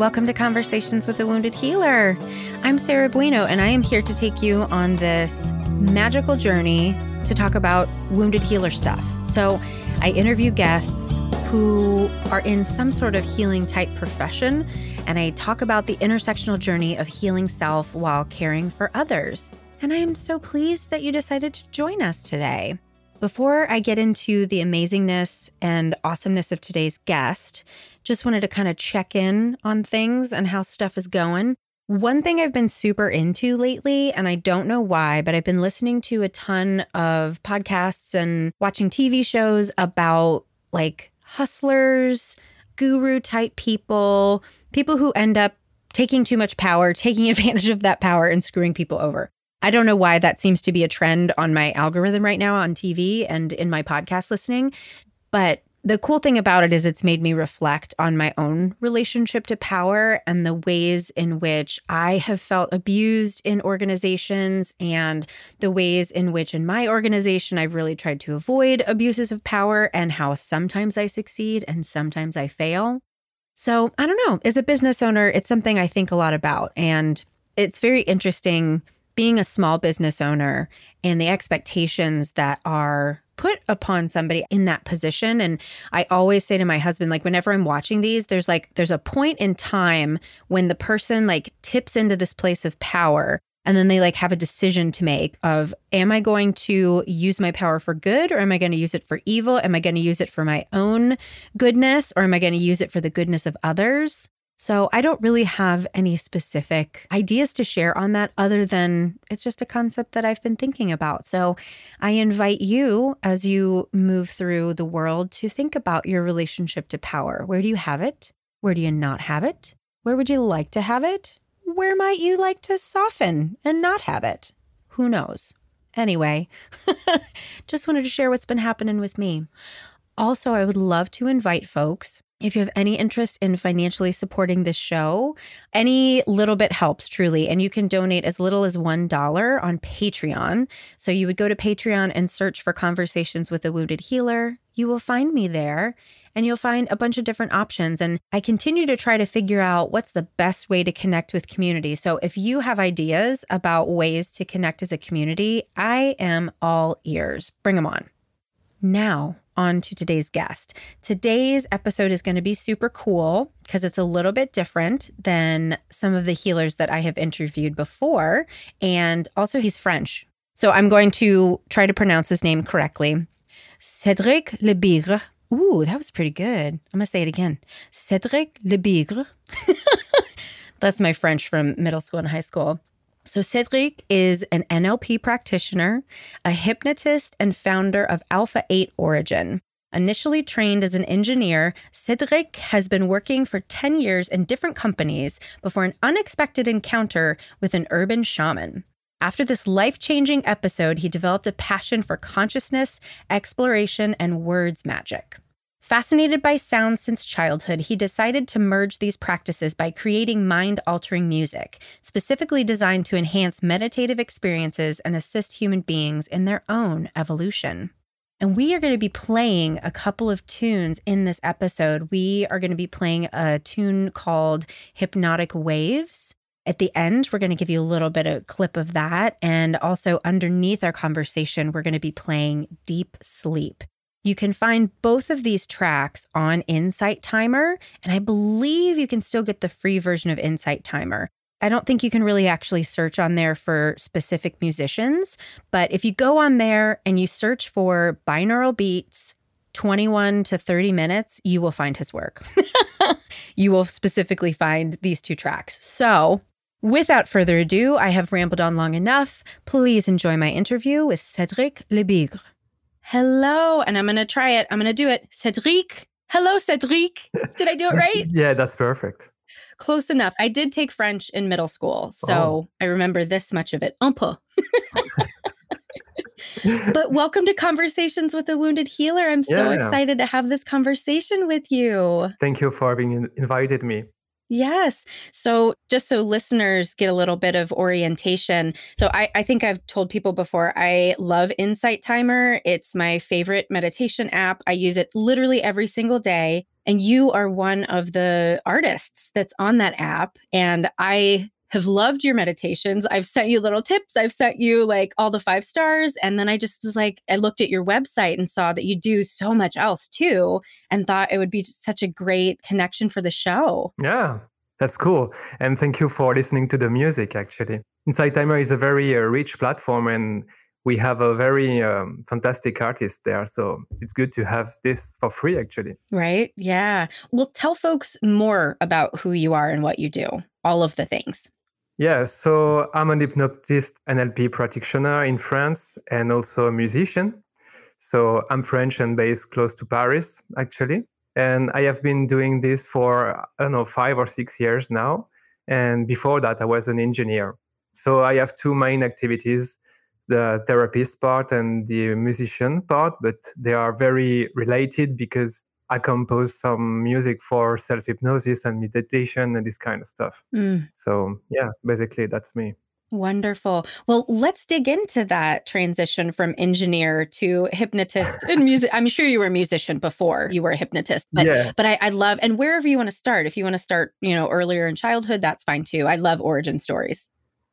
Welcome to Conversations with a Wounded Healer. I'm Sarah Bueno, and I am here to take you on this magical journey to talk about wounded healer stuff. So, I interview guests who are in some sort of healing type profession, and I talk about the intersectional journey of healing self while caring for others. And I am so pleased that you decided to join us today. Before I get into the amazingness and awesomeness of today's guest, just wanted to kind of check in on things and how stuff is going. One thing I've been super into lately, and I don't know why, but I've been listening to a ton of podcasts and watching TV shows about like hustlers, guru type people, people who end up taking too much power, taking advantage of that power, and screwing people over. I don't know why that seems to be a trend on my algorithm right now on TV and in my podcast listening, but the cool thing about it is it's made me reflect on my own relationship to power and the ways in which I have felt abused in organizations and the ways in which in my organization I've really tried to avoid abuses of power and how sometimes I succeed and sometimes I fail. So, I don't know, as a business owner, it's something I think a lot about and it's very interesting being a small business owner and the expectations that are put upon somebody in that position. And i always say to my husband like whenever i'm watching these there's like there's a point in time when the person like tips into this place of power and then they like have a decision to make of am i going to use my power for good or am i going to use it for evil? Am i going to use it for my own goodness or am i going to use it for the goodness of others so I don't really have any specific ideas to share on that other than it's just a concept that I've been thinking about. So I invite you as you move through the world to think about your relationship to power. Where do you have it? Where do you not have it? Where would you like to have it? Where might you like to soften and not have it? Who knows? Anyway, just wanted to share what's been happening with me. Also, I would love to invite folks if you have any interest in financially supporting this show, any little bit helps truly. And you can donate as little as $1 on Patreon. So you would go to Patreon and search for Conversations with a Wounded Healer. You will find me there and you'll find a bunch of different options. And I continue to try to figure out what's the best way to connect with community. So if you have ideas about ways to connect as a community, I am all ears. Bring them on. Now, on to today's guest. Today's episode is going to be super cool because it's a little bit different than some of the healers that I have interviewed before. And also, he's French. So I'm going to try to pronounce his name correctly Cédric Lebigre. Ooh, that was pretty good. I'm going to say it again Cédric Lebigre. That's my French from middle school and high school. So, Cedric is an NLP practitioner, a hypnotist, and founder of Alpha 8 Origin. Initially trained as an engineer, Cedric has been working for 10 years in different companies before an unexpected encounter with an urban shaman. After this life changing episode, he developed a passion for consciousness, exploration, and words magic. Fascinated by sound since childhood, he decided to merge these practices by creating mind altering music, specifically designed to enhance meditative experiences and assist human beings in their own evolution. And we are going to be playing a couple of tunes in this episode. We are going to be playing a tune called Hypnotic Waves. At the end, we're going to give you a little bit of clip of that. And also underneath our conversation, we're going to be playing Deep Sleep. You can find both of these tracks on Insight Timer, and I believe you can still get the free version of Insight Timer. I don't think you can really actually search on there for specific musicians, but if you go on there and you search for binaural beats, 21 to 30 minutes, you will find his work. you will specifically find these two tracks. So, without further ado, I have rambled on long enough. Please enjoy my interview with Cédric Lebigre. Hello. And I'm going to try it. I'm going to do it. Cedric. Hello, Cedric. Did I do it right? yeah, that's perfect. Close enough. I did take French in middle school. So oh. I remember this much of it. Un peu. but welcome to Conversations with a Wounded Healer. I'm so yeah. excited to have this conversation with you. Thank you for having invited me. Yes. So, just so listeners get a little bit of orientation. So, I, I, think I've told people before, I love Insight Timer. It's my favorite meditation app. I use it literally every single day. And you are one of the artists that's on that app. And I have loved your meditations. I've sent you little tips. I've sent you like all the five stars. And then I just was like, I looked at your website and saw that you do so much else too, and thought it would be such a great connection for the show. Yeah, that's cool. And thank you for listening to the music, actually. Insight Timer is a very uh, rich platform and we have a very um, fantastic artist there. So it's good to have this for free, actually. Right. Yeah. Well, tell folks more about who you are and what you do, all of the things. Yeah. So I'm an hypnotist NLP practitioner in France and also a musician. So I'm French and based close to Paris, actually. And I have been doing this for, I don't know, five or six years now. And before that, I was an engineer. So I have two main activities the therapist part and the musician part, but they are very related because I compose some music for self hypnosis and meditation and this kind of stuff. Mm. So, yeah, basically, that's me. Wonderful. Well, let's dig into that transition from engineer to hypnotist and music. I'm sure you were a musician before you were a hypnotist, but yeah. but I, I love and wherever you want to start. If you want to start, you know, earlier in childhood, that's fine too. I love origin stories.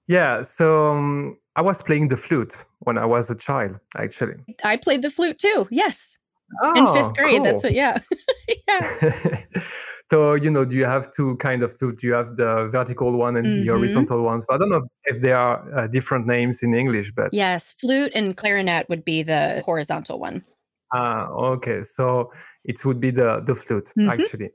Yeah. So um, I was playing the flute when I was a child, actually. I played the flute too. Yes. Oh, in fifth grade. Cool. That's what, yeah. yeah. so, you know, do you have two kind of flute? You have the vertical one and mm-hmm. the horizontal one. So I don't know if there are uh, different names in English, but. Yes. Flute and clarinet would be the horizontal one. Ah, okay. So it would be the, the flute, mm-hmm. actually.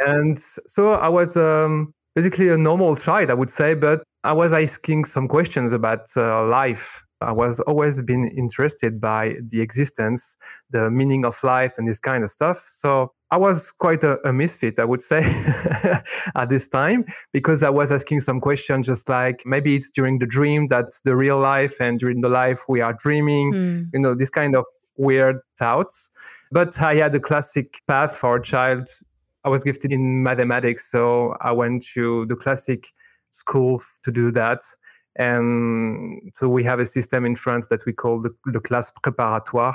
And so I was um, basically a normal child, I would say, but I was asking some questions about uh, life. I was always been interested by the existence, the meaning of life, and this kind of stuff. So I was quite a, a misfit, I would say, at this time, because I was asking some questions, just like maybe it's during the dream that's the real life, and during the life we are dreaming. Mm. You know, this kind of weird thoughts. But I had a classic path for a child. I was gifted in mathematics, so I went to the classic school to do that. And so we have a system in France that we call the, the classe préparatoire,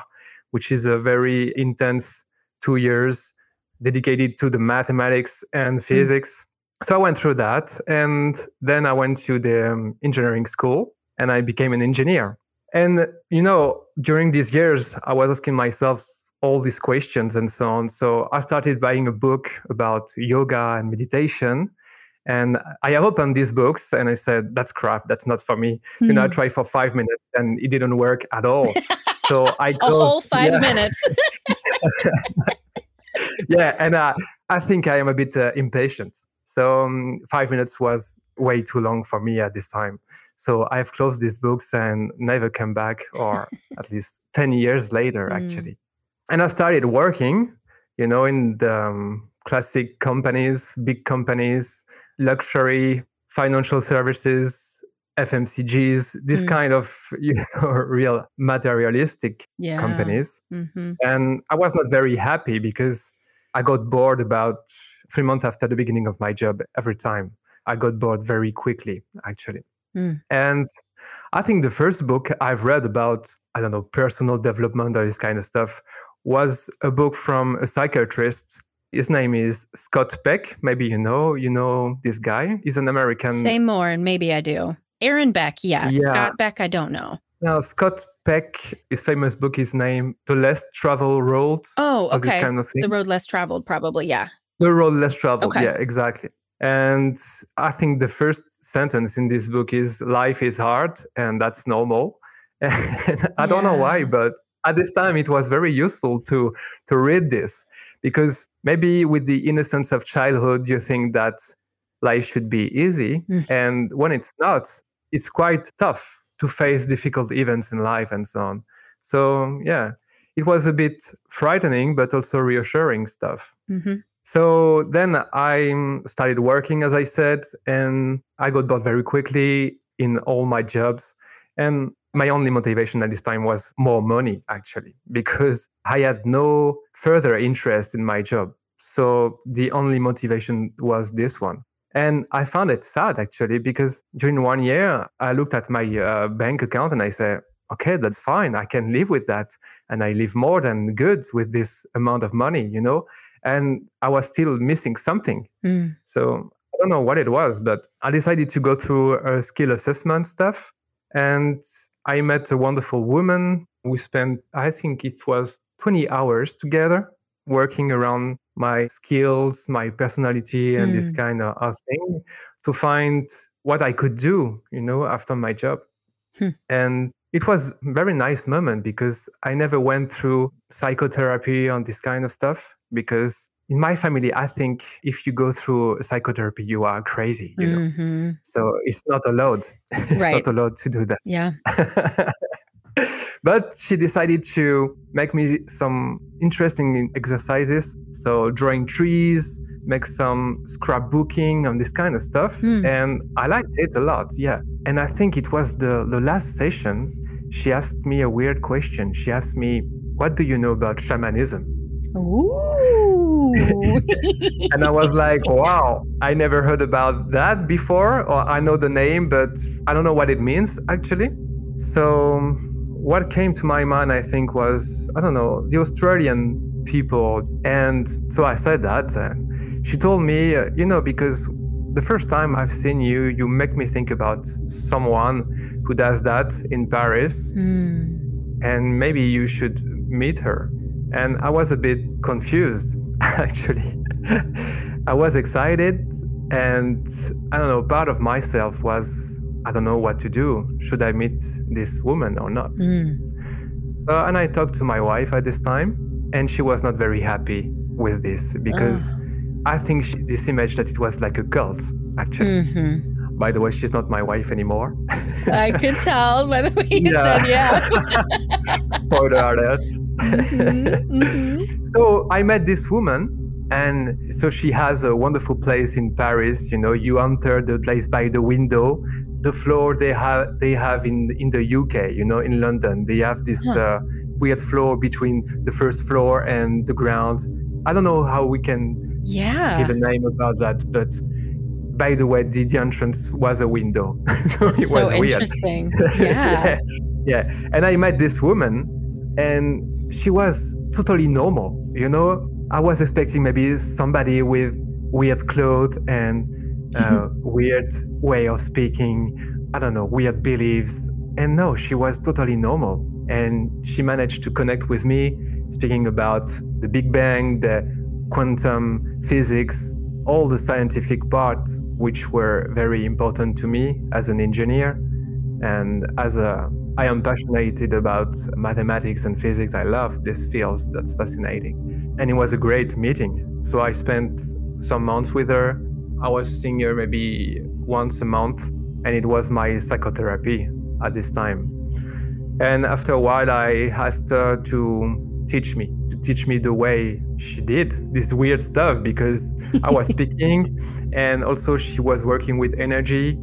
which is a very intense two years dedicated to the mathematics and hmm. physics. Mm. So I went through that. And then I went to the um, engineering school and I became an engineer. And, you know, during these years, I was asking myself all these questions and so on. So I started buying a book about yoga and meditation. And I have opened these books and I said, that's crap. That's not for me. Mm. You know, I hmm. tried for five minutes and it didn't work at all. so I closed, a whole five yeah. minutes. yeah. And uh, I think I am a bit uh, impatient. So um, five minutes was way too long for me at this time. So I've closed these books and never came back, or at least 10 years later, mm. actually. And I started working, you know, in the um, classic companies, big companies, luxury financial services, FMCGs, this mm. kind of you know, real materialistic yeah. companies. Mm-hmm. And I was not very happy because I got bored about three months after the beginning of my job every time. I got bored very quickly, actually. Mm. And I think the first book I've read about, I don't know, personal development or this kind of stuff was a book from a psychiatrist his name is Scott Peck. Maybe you know, you know this guy. He's an American. Say more, and maybe I do. Aaron Beck, yes. Yeah. Scott Beck, I don't know. Now, Scott Peck, his famous book is named The Less Traveled Road. Oh, okay. Kind of the Road Less Traveled, probably, yeah. The Road Less Traveled, okay. yeah, exactly. And I think the first sentence in this book is life is hard and that's normal. And I yeah. don't know why, but at this time it was very useful to to read this because maybe with the innocence of childhood you think that life should be easy mm. and when it's not it's quite tough to face difficult events in life and so on so yeah it was a bit frightening but also reassuring stuff mm-hmm. so then i started working as i said and i got bored very quickly in all my jobs and my only motivation at this time was more money, actually, because I had no further interest in my job. So the only motivation was this one. And I found it sad actually because during one year, I looked at my uh, bank account and I said, okay, that's fine. I can live with that. And I live more than good with this amount of money, you know? And I was still missing something. Mm. So I don't know what it was, but I decided to go through a skill assessment stuff. And I met a wonderful woman. We spent, I think it was 20 hours together working around my skills, my personality, and mm. this kind of, of thing to find what I could do, you know, after my job. Hmm. And it was a very nice moment because I never went through psychotherapy on this kind of stuff because in my family, I think if you go through psychotherapy, you are crazy, you know. Mm-hmm. So it's not allowed. it's not allowed to do that. Yeah. but she decided to make me some interesting exercises. So drawing trees, make some scrapbooking and this kind of stuff. Mm. And I liked it a lot. Yeah. And I think it was the, the last session. She asked me a weird question. She asked me, What do you know about shamanism? Ooh. and I was like, wow, I never heard about that before, or I know the name, but I don't know what it means actually. So, what came to my mind, I think, was I don't know, the Australian people. And so I said that. And she told me, uh, you know, because the first time I've seen you, you make me think about someone who does that in Paris. Mm. And maybe you should meet her. And I was a bit confused, actually. I was excited, and I don't know, part of myself was, I don't know what to do. Should I meet this woman or not? Mm. Uh, and I talked to my wife at this time, and she was not very happy with this because uh. I think she, this image that it was like a cult, actually. Mm-hmm. By the way, she's not my wife anymore. I could tell by the way you yeah. said, yeah. Spoiler alert. Mm-hmm, mm-hmm. So I met this woman, and so she has a wonderful place in Paris. You know, you enter the place by the window. The floor they have they have in in the UK. You know, in London they have this huh. uh, weird floor between the first floor and the ground. I don't know how we can yeah give a name about that, but by the way, the, the entrance was a window. so it was so interesting. Yeah. yeah. yeah. And I met this woman and she was totally normal. You know, I was expecting maybe somebody with weird clothes and uh, weird way of speaking. I don't know, weird beliefs. And no, she was totally normal. And she managed to connect with me, speaking about the Big Bang, the quantum physics, all the scientific part, which were very important to me as an engineer. And as a I am passionate about mathematics and physics. I love these fields. That's fascinating. And it was a great meeting. So I spent some months with her. I was seeing her maybe once a month, and it was my psychotherapy at this time. And after a while, I asked her to teach me, to teach me the way she did this weird stuff because I was speaking and also she was working with energy.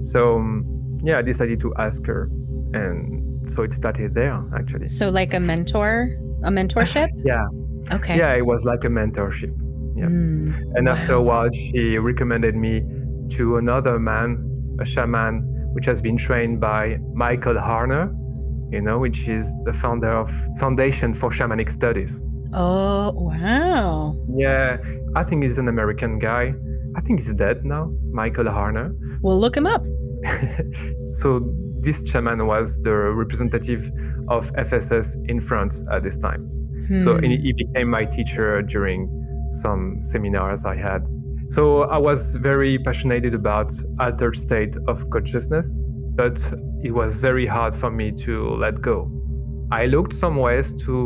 So, um, yeah, I decided to ask her and so it started there actually. So like a mentor? A mentorship? Yeah. Okay. Yeah it was like a mentorship. Yeah. Mm, and wow. after a while she recommended me to another man a shaman which has been trained by michael harner you know which is the founder of foundation for shamanic studies. Oh wow. Yeah i think he's an american guy. I think he's dead now michael harner. We'll look him up. So this shaman was the representative of FSS in France at this time. Hmm. So he became my teacher during some seminars I had. So I was very passionate about altered state of consciousness, but it was very hard for me to let go. I looked some ways to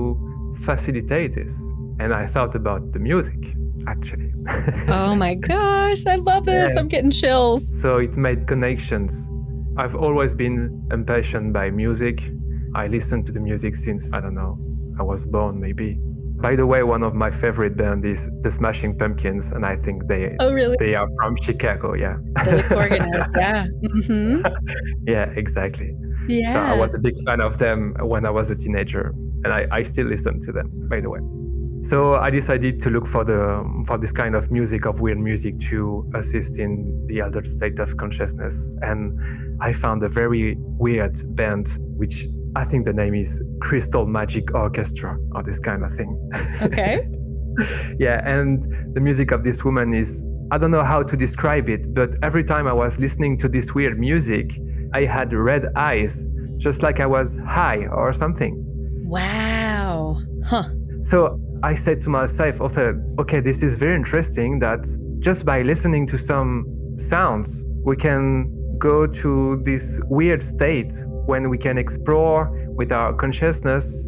facilitate this, and I thought about the music actually. oh my gosh, I love this. Yeah. I'm getting chills. So it made connections I've always been impassioned by music. I listen to the music since, I don't know, I was born maybe. By the way, one of my favorite band is the Smashing Pumpkins, and I think they oh really they are from Chicago. Yeah, organized. yeah, mm-hmm. yeah, exactly. Yeah. So I was a big fan of them when I was a teenager, and I, I still listen to them. By the way. So I decided to look for the for this kind of music of weird music to assist in the altered state of consciousness, and I found a very weird band, which I think the name is Crystal Magic Orchestra or this kind of thing. Okay. yeah, and the music of this woman is I don't know how to describe it, but every time I was listening to this weird music, I had red eyes, just like I was high or something. Wow. Huh. So I said to myself, also, okay, this is very interesting that just by listening to some sounds, we can go to this weird state when we can explore with our consciousness.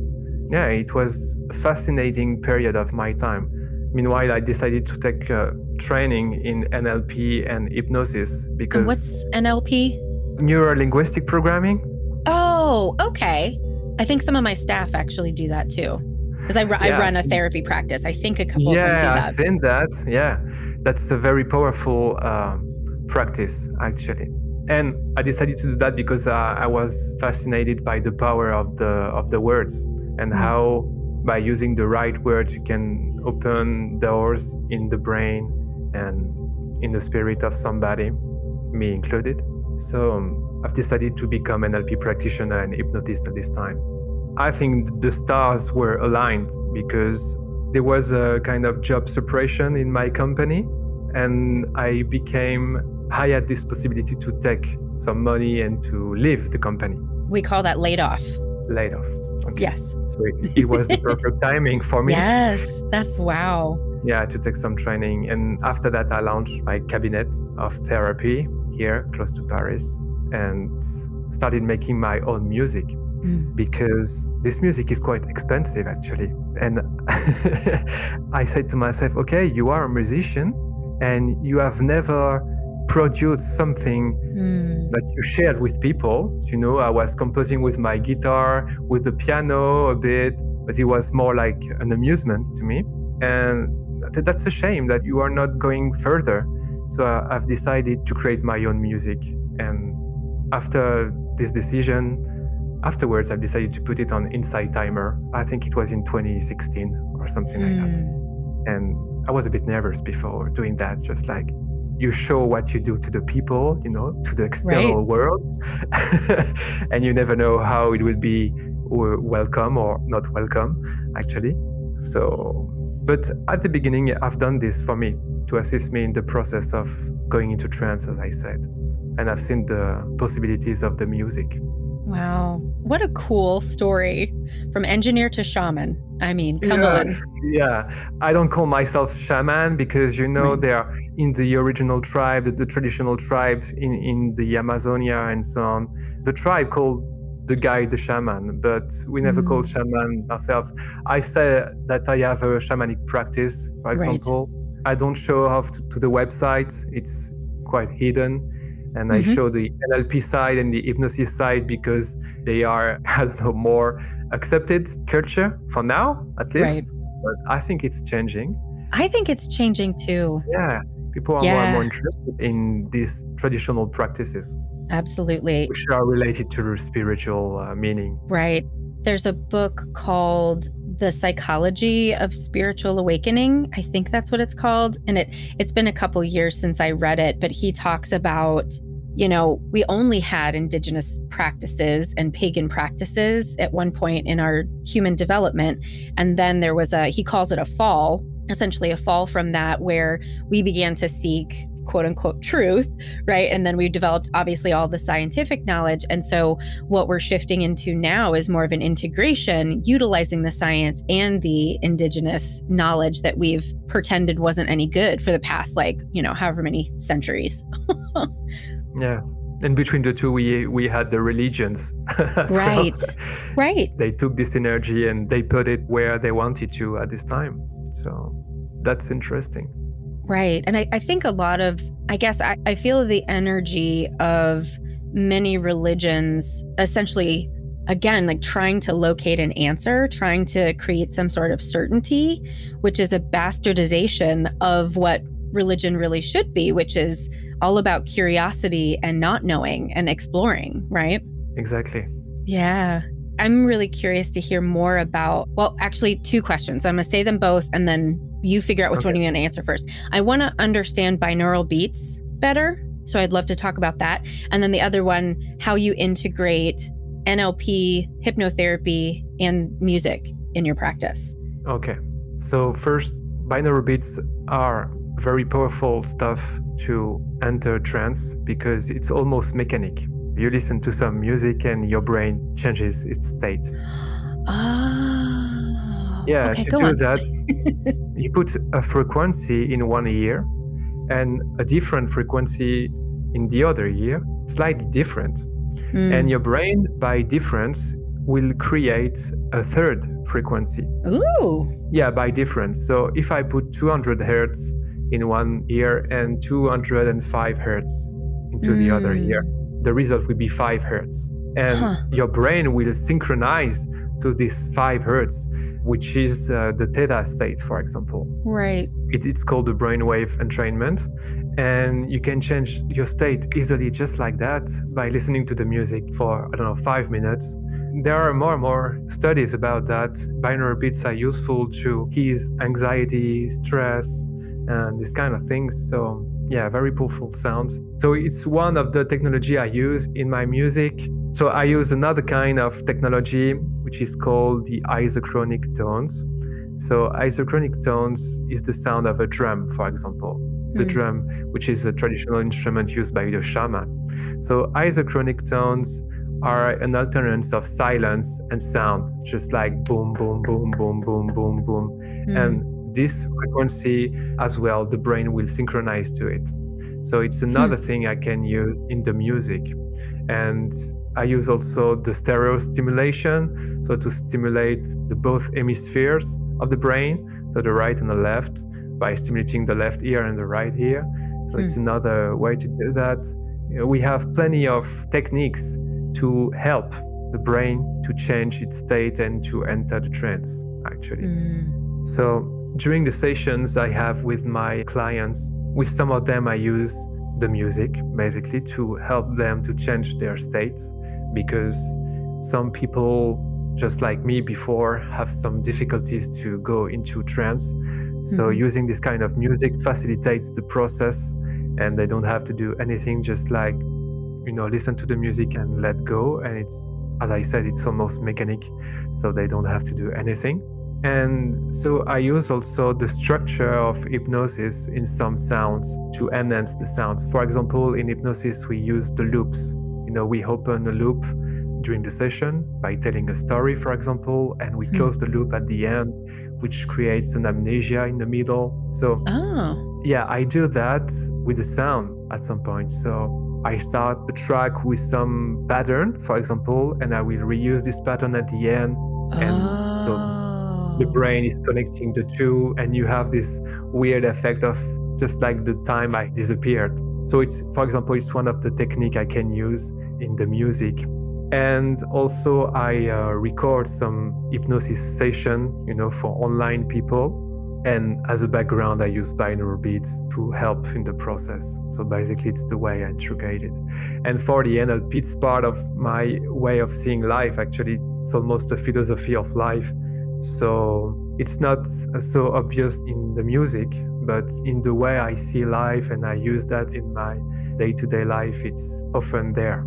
Yeah, it was a fascinating period of my time. Meanwhile, I decided to take uh, training in NLP and hypnosis because. And what's NLP? Neuro linguistic programming. Oh, okay. I think some of my staff actually do that too because I, yeah. I run a therapy practice. I think a couple yeah, of them do that. I've seen that. Yeah, that's a very powerful um, practice actually. And I decided to do that because uh, I was fascinated by the power of the of the words and mm-hmm. how by using the right words you can open doors in the brain and in the spirit of somebody, me included. So um, I've decided to become an NLP practitioner and hypnotist at this time. I think the stars were aligned because there was a kind of job suppression in my company, and I became I had this possibility to take some money and to leave the company. We call that laid off. Laid off. Okay. Yes. So it, it was the perfect timing for me. Yes, that's wow. Yeah, to take some training. And after that, I launched my cabinet of therapy here close to Paris and started making my own music mm. because this music is quite expensive actually. And I said to myself, okay, you are a musician and you have never produced something mm. that you shared with people. You know, I was composing with my guitar, with the piano a bit, but it was more like an amusement to me. And that's a shame that you are not going further. So I've decided to create my own music. And after this decision, afterwards I've decided to put it on Insight Timer. I think it was in 2016 or something mm. like that. Hmm. And I was a bit nervous before doing that, just like you show what you do to the people, you know, to the external right. world, and you never know how it will be welcome or not welcome, actually. So, but at the beginning, I've done this for me to assist me in the process of going into trance, as I said, and I've seen the possibilities of the music. Wow. What a cool story from engineer to shaman. I mean, come on. Yeah. I don't call myself shaman because, you know, right. they are in the original tribe, the, the, traditional tribe in, in the Amazonia and so on. The tribe called the guy the shaman, but we never mm. call shaman ourselves. I say that I have a shamanic practice, for example. Right. I don't show off to, to the website, it's quite hidden and mm-hmm. I show the NLP side and the hypnosis side because they are, I don't know, more accepted culture for now, at least. Right. But I think it's changing. I think it's changing too. Yeah, people are yeah. more and more interested in these traditional practices. Absolutely. Which are related to spiritual uh, meaning. Right. There's a book called the psychology of spiritual awakening i think that's what it's called. And it it's been a couple years since i read it but he talks about you know we only had indigenous practices and pagan practices at one point in our human development. And then there was a he calls it a fall essentially a fall from that where we began to seek quote unquote truth, right? And then we've developed obviously all the scientific knowledge. And so what we're shifting into now is more of an integration, utilizing the science and the indigenous knowledge that we've pretended wasn't any good for the past, like, you know, however many centuries. yeah. And between the two, we we had the religions. right. Well. Right. They took this energy and they put it where they wanted to at this time. So that's interesting. Right. And I, I think a lot of, I guess, I, I feel the energy of many religions essentially again like trying to locate an answer trying to create some sort of certainty which is a bastardization of what religion really should be which is all about curiosity and not knowing and exploring right exactly yeah I'm really curious to hear more about, well, actually, two questions. I'm going to say them both and then you figure out which okay. one you want to answer first. I want to understand binaural beats better. So I'd love to talk about that. And then the other one, how you integrate NLP, hypnotherapy, and music in your practice. Okay. So, first, binaural beats are very powerful stuff to enter trance because it's almost mechanic. You listen to some music and your brain changes its state. Oh. Yeah, okay, to do on. that, you put a frequency in one ear and a different frequency in the other ear, slightly different. Mm. And your brain, by difference, will create a third frequency. Ooh. Yeah, by difference. So if I put 200 hertz in one ear and 205 hertz into mm. the other hmm. ear, the result will be 5 hertz. And huh. your brain will synchronize to this 5 hertz, which is uh, the theta state, for example. Right. It, it's called the brainwave entrainment. And you can change your state easily just like that by listening to the music for, I don't know, five minutes there are more and more studies about that. Binaural beats are useful to ease anxiety, stress, and this kind of things. So yeah, very powerful sounds. So it's one of the technology I use in my music. So I use another kind of technology which is called the isochronic tones. So isochronic tones is the sound of a drum, for example. The mm. drum, which is a traditional instrument used by the shaman. So isochronic tones are an alternance of silence and sound, just like boom, boom, boom, boom, boom, boom, boom. Mm. And this frequency as well, the brain will synchronize to it. So it's another hmm. thing I can use in the music. And I use also the stereo stimulation, so to stimulate the both hemispheres of the brain, so the right and the left, by stimulating the left ear and the right ear. So it's hmm. another way to do that. we have plenty of techniques to help the brain to change its state and to enter the trance actually mm. so during the sessions i have with my clients with some of them i use the music basically to help them to change their state because some people just like me before have some difficulties to go into trance. So mm-hmm. using this kind of music facilitates the process and they don't have to do anything just like you know listen to the music and let go. And it's as i said it's almost mechanic so they don't have to do anything and so i use also the structure of hypnosis in some sounds to enhance the sounds for example in hypnosis we use the loops you know we open a loop during the session by telling a story for example and we mm. close the loop at the end which creates an amnesia in the middle so oh. yeah i do that with the sound at some point so I start a track with some pattern, for example, and I will reuse this pattern at the end. And oh. so the brain is connecting the two, and you have this weird effect of just like the time I disappeared. So it's, for example, it's one of the technique I can use in the music. And also I uh, record some hypnosis session, you know, for online people and as a background, I use binaural beats to help in the process. So basically, it's the way I integrate it. And for the end, it's part of my way of seeing life. Actually, it's almost a philosophy of life. So it's not so obvious in the music, but in the way I see life and I use that in my day to day life, it's often there.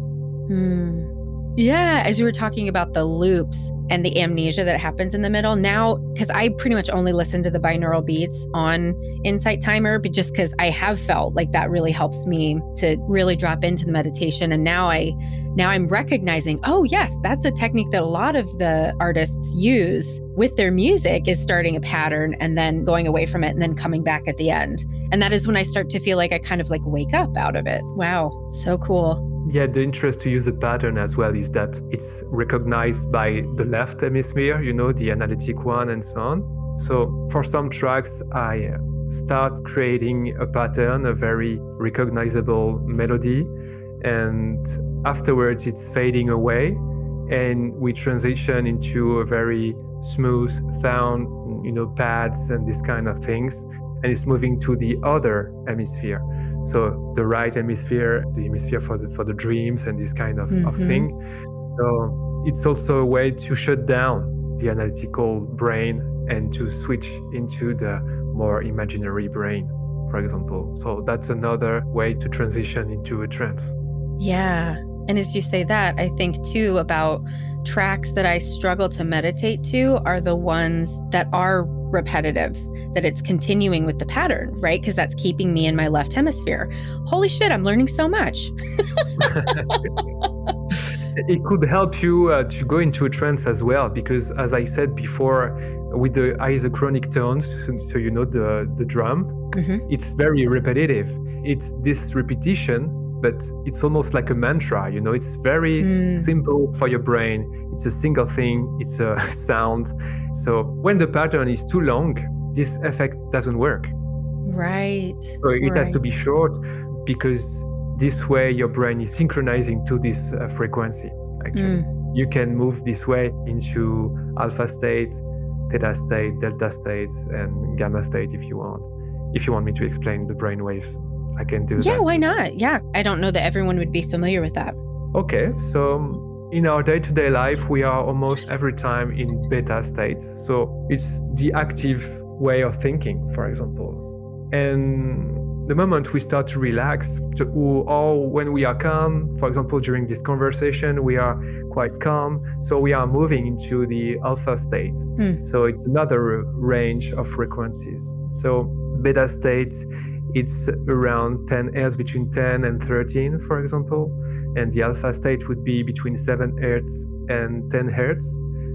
Hmm. Yeah, as you were talking about the loops and the amnesia that happens in the middle, now, because I pretty much only listen to the binaural beats on Insight Timer, but just because I have felt like that really helps me to really drop into the meditation. And now I, now I'm recognizing, oh, yes, that's a technique that a lot of the artists use with their music is starting a pattern and then going away from it and then coming back at the end. And that is when I start to feel like I kind of like wake up out of it. Wow, so cool. Yeah, the interest to use a pattern as well is that it's recognized by the left hemisphere, you know, the analytic one and so on. So for some tracks, I start creating a pattern, a very recognizable melody, and afterwards it's fading away, and we transition into a very smooth sound, you know, pads and this kind of things, and it's moving to the other hemisphere. So the right hemisphere, the hemisphere for the for the dreams and this kind of, mm-hmm. of thing. So it's also a way to shut down the analytical brain and to switch into the more imaginary brain, for example. So that's another way to transition into a trance. Yeah. And as you say that, I think too about tracks that I struggle to meditate to are the ones that are repetitive, that it's continuing with the pattern, right? Because that's keeping me in my left hemisphere. Holy shit, I'm learning so much. it could help you uh, to go into a trance as well, because as I said before, with the isochronic tones, so, so you know the, the drum, mm-hmm. it's very repetitive. It's this repetition but it's almost like a mantra you know it's very mm. simple for your brain it's a single thing it's a sound so when the pattern is too long this effect doesn't work right so it right. has to be short because this way your brain is synchronizing to this uh, frequency actually mm. you can move this way into alpha state theta state delta state and gamma state if you want if you want me to explain the brain waves I can do yeah, that. Yeah, why not? Yeah, I don't know that everyone would be familiar with that. Okay, so in our day to day life, we are almost every time in beta state. So it's the active way of thinking, for example. And the moment we start to relax, to, or when we are calm, for example, during this conversation, we are quite calm. So we are moving into the alpha state. Hmm. So it's another range of frequencies. So beta state it's around 10 hertz between 10 and 13 for example and the alpha state would be between 7 hertz and 10 hertz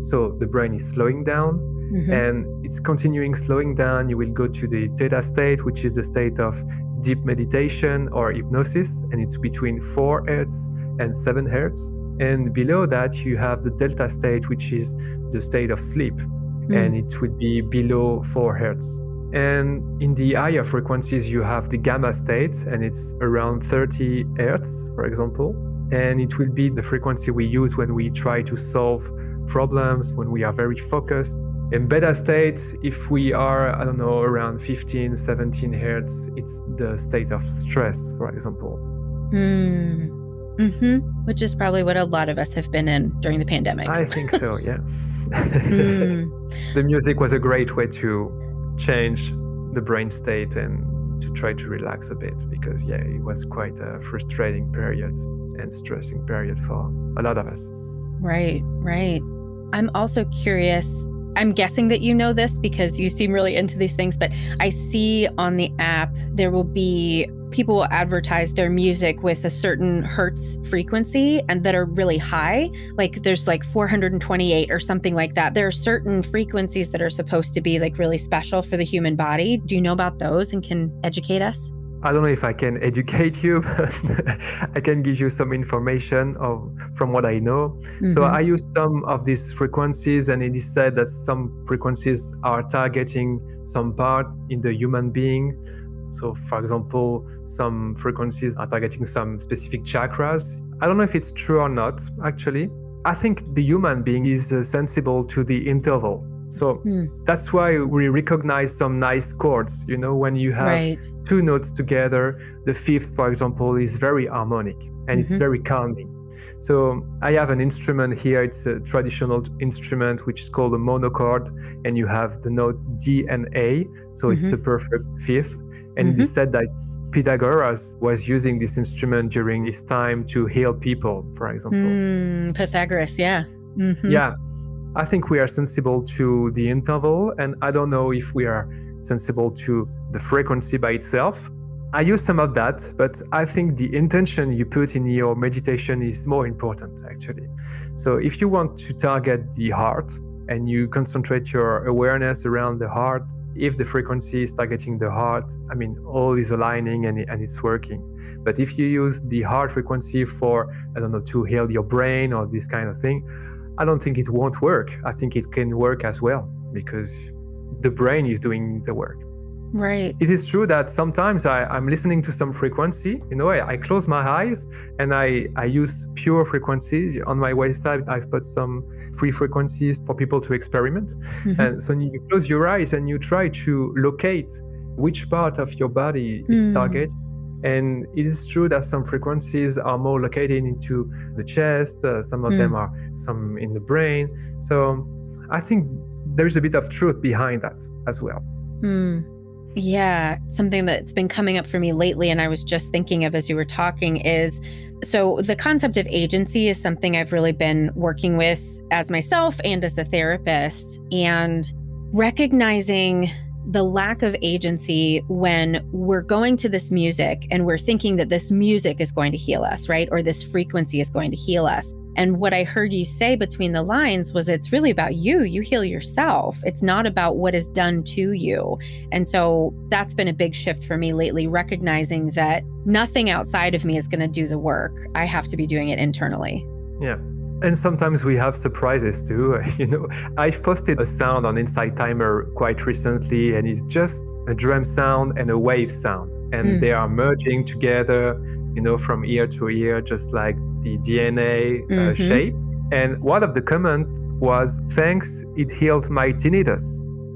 so the brain is slowing down mm-hmm. and it's continuing slowing down you will go to the theta state which is the state of deep meditation or hypnosis and it's between 4 hertz and 7 hertz and below that you have the delta state which is the state of sleep mm. and it would be below 4 hertz and in the higher frequencies, you have the gamma state, and it's around 30 hertz, for example. And it will be the frequency we use when we try to solve problems, when we are very focused. In beta state, if we are, I don't know, around 15, 17 hertz, it's the state of stress, for example. Mm. Mm-hmm. Which is probably what a lot of us have been in during the pandemic. I think so, yeah. mm. the music was a great way to change the brain state and to try to relax a bit because yeah it was quite a frustrating period and stressing period for a lot of us right right i'm also curious i'm guessing that you know this because you seem really into these things but i see on the app there will be people will advertise their music with a certain hertz frequency and that are really high. Like there's like 428 or something like that. There are certain frequencies that are supposed to be like really special for the human body. Do you know about those and can educate us? I don't know if I can educate you, but I can give you some information of from what I know. Mm-hmm. So I use some of these frequencies, and it is said that some frequencies are targeting some part in the human being so, for example, some frequencies are targeting some specific chakras. I don't know if it's true or not, actually. I think the human being is uh, sensible to the interval. So mm. that's why we recognize some nice chords. You know, when you have right. two notes together, the fifth, for example, is very harmonic and mm-hmm. it's very calming. So I have an instrument here. It's a traditional instrument which is called a monochord, and you have the note D and A. So mm-hmm. it's a perfect fifth. And mm-hmm. it is said that Pythagoras was using this instrument during his time to heal people, for example. Mm, Pythagoras, yeah. Mm-hmm. Yeah. I think we are sensible to the interval, and I don't know if we are sensible to the frequency by itself. I use some of that, but I think the intention you put in your meditation is more important, actually. So if you want to target the heart and you concentrate your awareness around the heart, if the frequency is targeting the heart, I mean, all is aligning and, and it's working. But if you use the heart frequency for, I don't know, to heal your brain or this kind of thing, I don't think it won't work. I think it can work as well because the brain is doing the work. Right. It is true that sometimes I, I'm listening to some frequency. You know, I, I close my eyes and I, I use pure frequencies. On my website, I've put some free frequencies for people to experiment. Mm-hmm. And so you close your eyes and you try to locate which part of your body it's mm. target. And it is true that some frequencies are more located into the chest, uh, some of mm. them are some in the brain. So I think there's a bit of truth behind that as well. Hmm. Yeah, something that's been coming up for me lately, and I was just thinking of as you were talking is so the concept of agency is something I've really been working with as myself and as a therapist, and recognizing the lack of agency when we're going to this music and we're thinking that this music is going to heal us, right? Or this frequency is going to heal us. And what I heard you say between the lines was it's really about you. You heal yourself. It's not about what is done to you. And so that's been a big shift for me lately, recognizing that nothing outside of me is going to do the work. I have to be doing it internally. Yeah. And sometimes we have surprises too. You know, I've posted a sound on Insight Timer quite recently, and it's just a drum sound and a wave sound. And mm. they are merging together, you know, from ear to ear, just like the DNA uh, mm-hmm. shape. And one of the comments was, thanks, it healed my tinnitus.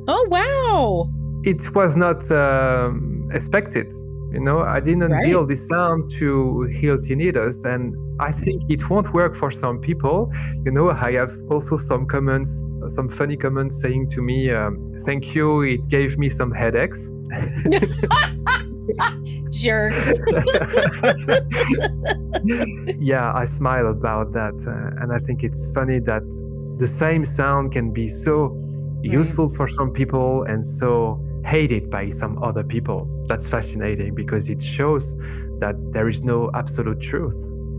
Oh, wow. It was not um, expected. You know, I didn't right. build this sound to heal tinnitus. And I think it won't work for some people. You know, I have also some comments, some funny comments saying to me, um, thank you, it gave me some headaches. Jerks. yeah, I smile about that. Uh, and I think it's funny that the same sound can be so right. useful for some people and so hated by some other people. That's fascinating because it shows that there is no absolute truth.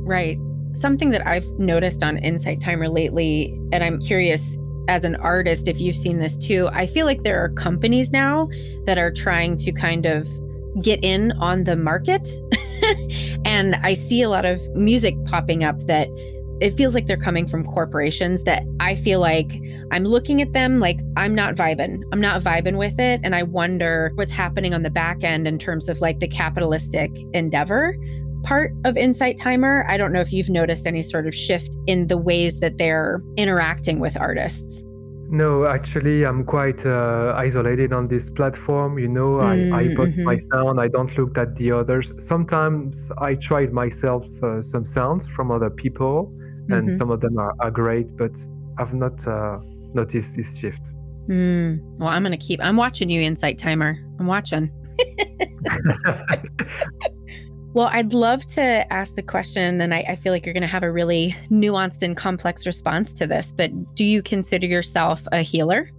Right. Something that I've noticed on Insight Timer lately, and I'm curious as an artist if you've seen this too, I feel like there are companies now that are trying to kind of get in on the market. and I see a lot of music popping up that it feels like they're coming from corporations that I feel like I'm looking at them like I'm not vibing. I'm not vibing with it. And I wonder what's happening on the back end in terms of like the capitalistic endeavor part of Insight Timer. I don't know if you've noticed any sort of shift in the ways that they're interacting with artists. No, actually, I'm quite uh, isolated on this platform. You know, I, I post mm-hmm. my sound, I don't look at the others. Sometimes I tried myself uh, some sounds from other people, and mm-hmm. some of them are, are great, but I've not uh, noticed this shift. Mm. Well, I'm going to keep, I'm watching you, Insight Timer. I'm watching. Well, I'd love to ask the question, and I, I feel like you're going to have a really nuanced and complex response to this, but do you consider yourself a healer?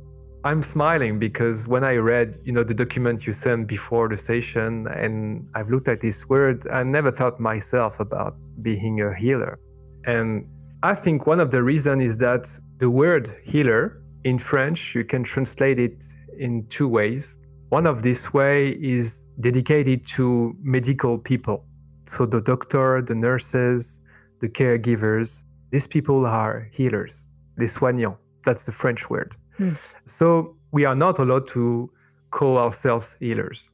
I'm smiling because when I read, you know, the document you sent before the session and I've looked at this word, I never thought myself about being a healer. And I think one of the reasons is that the word healer in French, you can translate it in two ways. One of this way is dedicated to medical people. So the doctor, the nurses, the caregivers, these people are healers, les soignants. That's the French word. Hmm. So we are not allowed to call ourselves healers.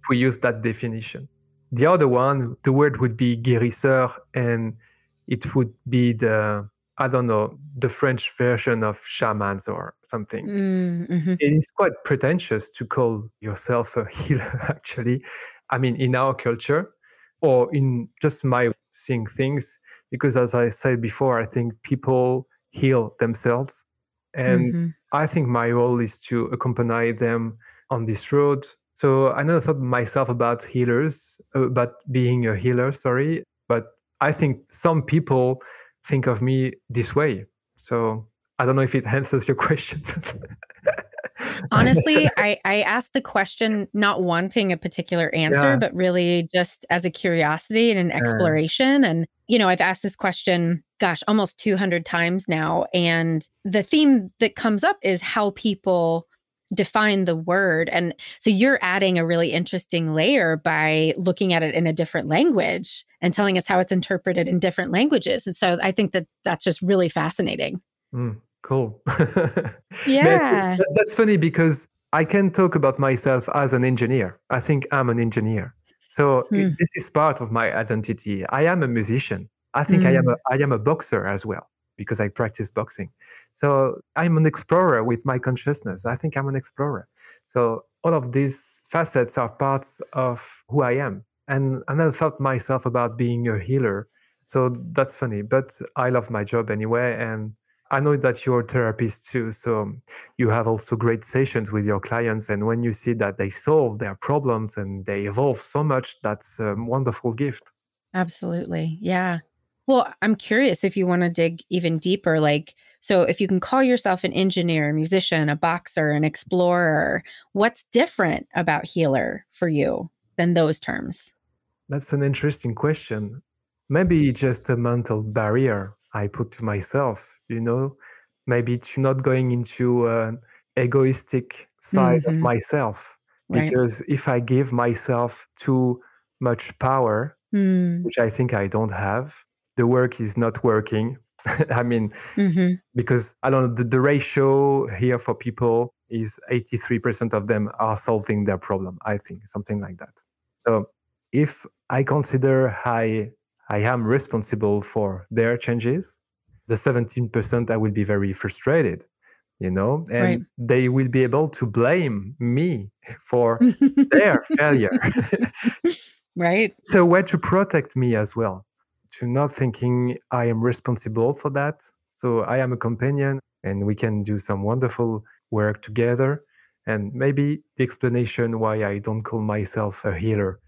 If we use that definition. The other one, the word would be guérisseur, and it would be the I don't know, the French version of shamans or something. Mm, mm-hmm. It is quite pretentious to call yourself a healer, actually. I mean, in our culture, or in just my seeing things, because as I said before, I think people heal themselves. And mm-hmm. I think my role is to accompany them on this road. So I never thought myself about healers, about being a healer, sorry. But I think some people think of me this way. So I don't know if it answers your question. Honestly, I, I asked the question not wanting a particular answer, yeah. but really just as a curiosity and an exploration. And, you know, I've asked this question, gosh, almost 200 times now. And the theme that comes up is how people define the word. And so you're adding a really interesting layer by looking at it in a different language and telling us how it's interpreted in different languages. And so I think that that's just really fascinating. Mm, cool. yeah. that's funny because I can talk about myself as an engineer. I think I'm an engineer. So mm. it, this is part of my identity. I am a musician. I think mm. I am hmm. a I am a boxer as well because I practice boxing. So I'm an explorer with my consciousness. I think I'm an explorer. So all of these facets are parts of who I am. And, I never thought myself about being a healer. So that's funny, but I love my job anyway. And I know that you're a therapist too, so you have also great sessions with your clients. And when you see that they solve their problems and they evolve so much, that's a wonderful gift. Absolutely. Yeah. Well, I'm curious if you want to dig even deeper. Like, so if you can call yourself an engineer, a musician, a boxer, an explorer, what's different about healer for you than those terms? That's an interesting question. Maybe just a mental barrier I put to myself, you know, maybe it's not going into an egoistic side mm-hmm. of myself. Right. Because if I give myself too much power, mm. which I think I don't have, the work is not working. I mean, mm-hmm. because I don't know, the, the ratio here for people is 83% of them are solving their problem, I think, something like that. So if I consider I, I am responsible for their changes, the 17% I will be very frustrated, you know, and right. they will be able to blame me for their failure. right. So, way to protect me as well to not thinking I am responsible for that. So I am a companion and we can do some wonderful work together. And maybe the explanation why I don't call myself a healer,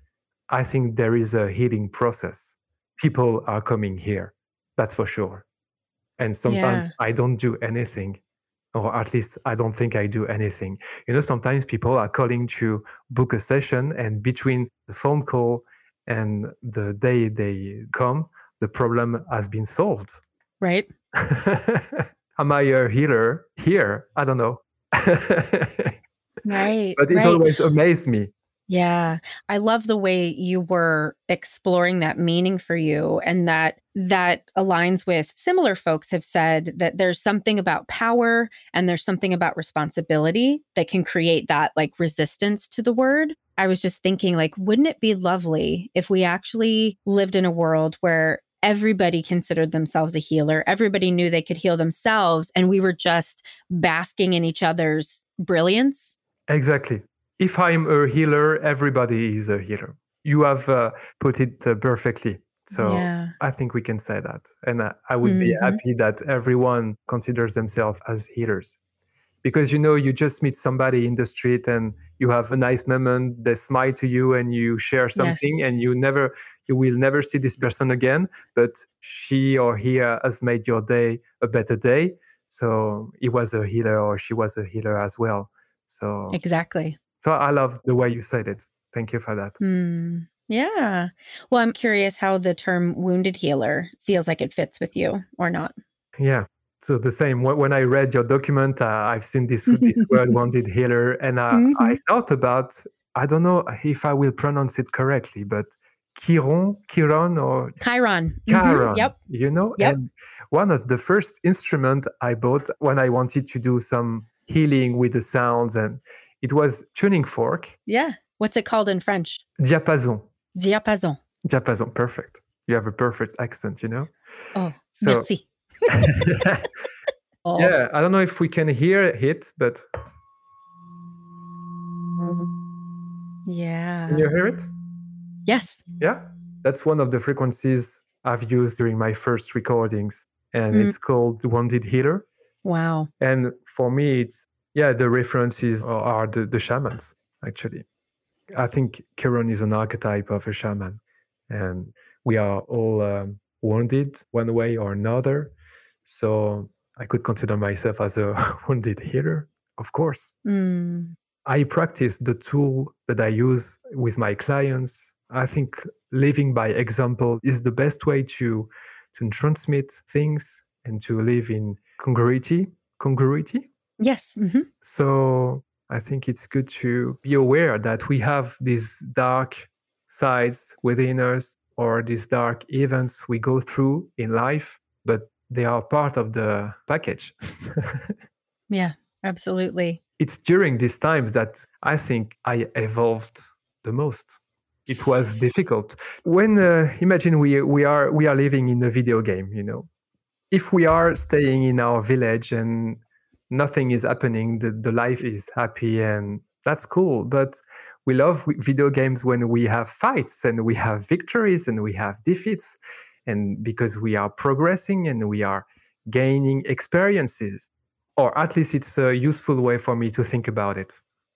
I think there is a healing process. People are coming here, that's for sure. And sometimes yeah. I don't do anything, or at least I don't think I do anything. You know, sometimes people are calling to book a session, and between the phone call and the day they come, the problem has been solved. Right. Am I a healer here? I don't know. right. But it right. always amazed me. Yeah. I love the way you were exploring that meaning for you and that that aligns with similar folks have said that there's something about power and there's something about responsibility that can create that like resistance to the word. I was just thinking like wouldn't it be lovely if we actually lived in a world where everybody considered themselves a healer. Everybody knew they could heal themselves. And we were just basking in each other's brilliance. Exactly. If I'm a healer, everybody is a healer. You have uh, put it uh, perfectly. So yeah. I think we can say that. And uh, I would mm-hmm. be happy that everyone considers themselves as healers. Because you know, you just meet somebody in the street and you have a nice moment, they smile to you and you share something yes. and you never you will never see this person again, but she or he has made your day a better day. So he was a healer or she was a healer as well. So exactly. So I love the way you said it. Thank you for that. Mm, yeah. Well, I'm curious how the term wounded healer feels like it fits with you or not. Yeah. So the same. When I read your document, uh, I've seen this this word "wounded healer," and uh, mm-hmm. I thought about. I don't know if I will pronounce it correctly, but Chiron, Chiron or Chiron. Mm-hmm. Chiron. Mm-hmm. Yep. You know, yep. and one of the first instrument I bought when I wanted to do some healing with the sounds, and it was tuning fork. Yeah. What's it called in French? Diapason. Diapason. Diapason. Perfect. You have a perfect accent, you know. Oh, so, merci. oh. Yeah, I don't know if we can hear it, but yeah. Can you hear it? Yes. Yeah. That's one of the frequencies I've used during my first recordings. And mm. it's called Wounded Healer. Wow. And for me, it's, yeah, the references are the, the shamans, actually. I think Chiron is an archetype of a shaman. And we are all um, wounded one way or another. So I could consider myself as a wounded healer, of course. Mm. I practice the tool that I use with my clients I think living by example is the best way to to transmit things and to live in congruity. Congruity. Yes. Mm-hmm. So I think it's good to be aware that we have these dark sides within us or these dark events we go through in life, but they are part of the package. yeah, absolutely. It's during these times that I think I evolved the most it was difficult when uh, imagine we we are we are living in a video game you know if we are staying in our village and nothing is happening the, the life is happy and that's cool but we love video games when we have fights and we have victories and we have defeats and because we are progressing and we are gaining experiences. Or at least it's a useful way for me to think about it.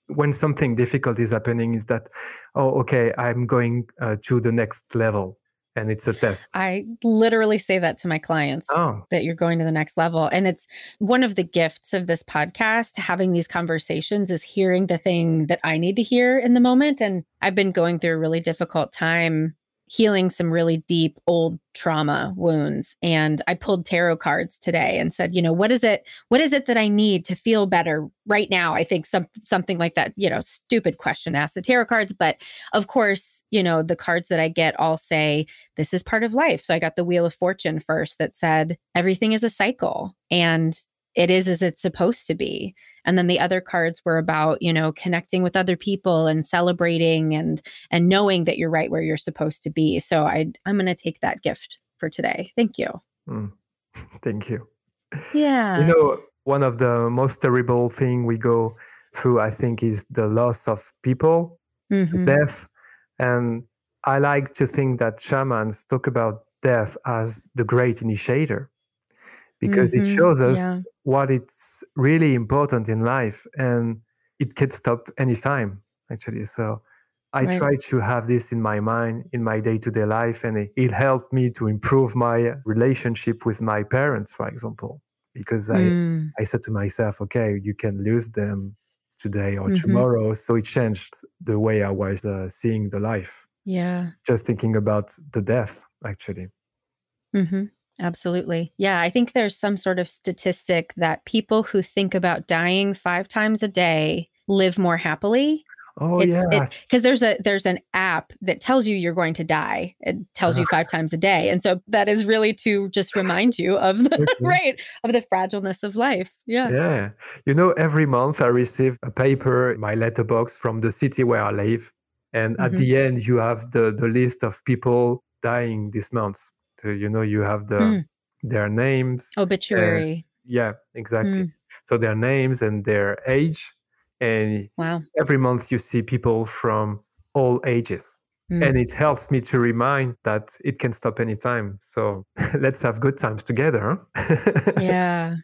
When something difficult is happening, is that, oh, okay, I'm going uh, to the next level and it's a test. I literally say that to my clients oh. that you're going to the next level. And it's one of the gifts of this podcast, having these conversations is hearing the thing that I need to hear in the moment. And I've been going through a really difficult time healing some really deep old trauma wounds. And i pulled tarot cards today and said you know what is it what is it that i need to feel better right now? I think some something like that you know stupid question ask the tarot cards. But of course you know the cards that i get all say this is part of life. So i got the wheel of fortune first that said everything is a cycle. And it is as it's supposed to be. And then the other cards were about you know connecting with other people and celebrating and and knowing that you're right where you're supposed to be. So i i'm going to take that gift for today. Thank you. Mm. thank you. Yeah. you know one of the most terrible thing we go through i think is the loss of people mm-hmm. death. And i like to think that shamans talk about death as the great initiator because mm-hmm. it shows us yeah. what it's really important in life and it can stop anytime actually so i right. try to have this in my mind in my day-to-day life and it, it, helped me to improve my relationship with my parents for example because mm. I, I said to myself okay you can lose them today or mm-hmm. tomorrow so it changed the way i was uh, seeing the life yeah just thinking about the death actually mm-hmm. Absolutely. Yeah. I think there's some sort of statistic that people who think about dying five times a day live more happily. Oh it's, yeah. Because there's a there's an app that tells you you're going to die. It tells you five times a day, and so that is really to just remind you of the okay. right of the fragileness of life. Yeah. Yeah. You know, every month I receive a paper in my letterbox from the city where I live, and mm-hmm. at the end you have the the list of people dying this month you know you have the mm. their names obituary. yeah exactly. Mm. so their names and their age and wow. every month you see people from all ages. Mm. and it helps me to remind that it can stop anytime. So let's have good times together yeah.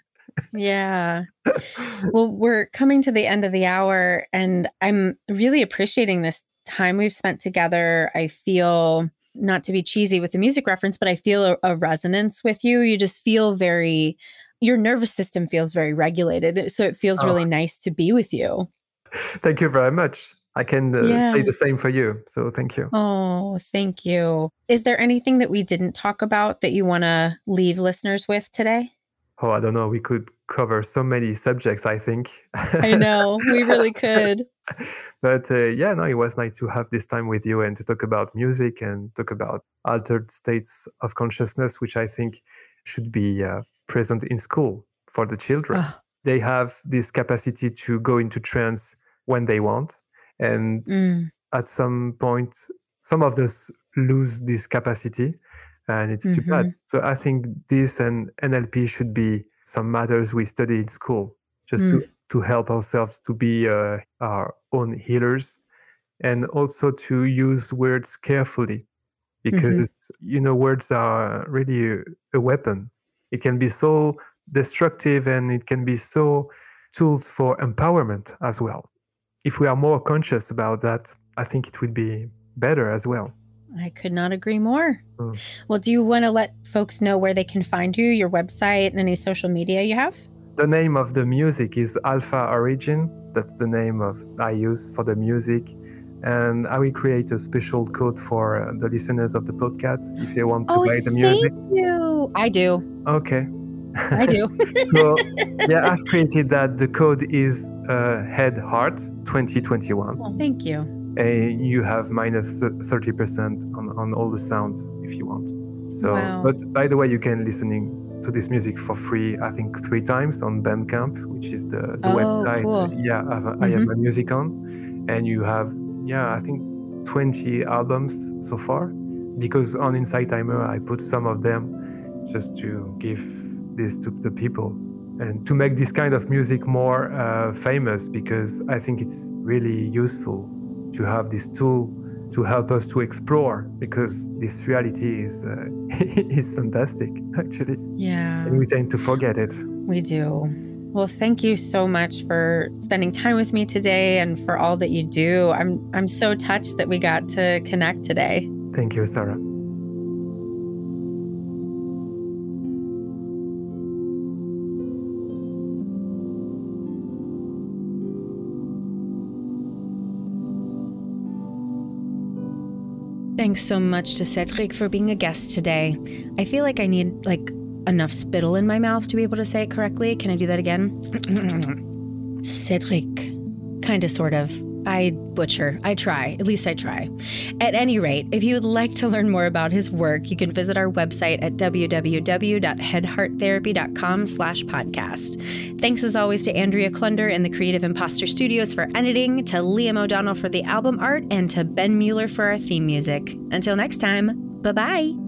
Yeah. Well we're coming to the end of the hour and i'm really appreciating this time we've spent together. I feel not to be cheesy with the music reference, but I feel a, a, resonance with you. You just feel very, your nervous system feels very regulated. So it feels oh. really nice to be with you. Thank you very much. I can uh, yeah. say the same for you. So thank you. Oh, thank you. Is there anything that we didn't talk about that you want to leave listeners with today? Oh, I don't know. We could cover so many subjects, I think. I know. We really could. but uh, yeah, no, it was nice to have this time with you and to talk about music and talk about altered states of consciousness, which I think should be uh, present in school for the children. Oh. They have this capacity to go into trance when they want. And mm. at some point, some of us lose this capacity and it's mm-hmm. too bad. Mm-hmm. So I think this and NLP should be some matters we study in school just mm. to to help ourselves to be uh, our own healers and also to use words carefully mm-hmm. because mm-hmm. you know words are really a, a, weapon it can be so destructive and it can be so tools for empowerment as well if we are more conscious about that i think it would be better as well I could not agree more. Mm. Well, do you want to let folks know where they can find you, your website, and any social media you have? The name of the music is Alpha Origin. That's the name of I use for the music. And I will create a special code for uh, the listeners of the podcast if they want to oh, buy the music. Thank you. I do. Okay. I do. so, yeah, I've created that. The code is uh, Head Heart 2021. Oh, thank you. And you have minus 30% on, on all the sounds if you want. So, wow. but by the way, you can listening to this music for free, I think three times on Bandcamp, which is the, the oh, website. Cool. Yeah, I have, mm-hmm. I have my music on. And you have, yeah, I think 20 albums so far. Because on Insight Timer, I put some of them just to give this to the people and to make this kind of music more uh, famous because I think it's really useful to have this tool to help us to explore because this reality is uh, is fantastic actually. Yeah. And we tend to forget it. We do. Well thank you so much for spending time with me today and for all that you do. I'm i'm so touched that we got to connect today. Thank you sarah Thanks so much to Cedric for being a guest today. I feel like I need like enough spittle in my mouth to be able to say it correctly. Can I do that again? Cedric. Kinda, sort of. I butcher. I try. At least I try. At any rate, if you would like to learn more about his work, you can visit our website at www.headhearttherapy.com slash podcast. Thanks as always to Andrea Klunder and the Creative Imposter Studios for editing, to Liam O'Donnell for the album art, and to Ben Mueller for our theme music. Until next time, bye-bye.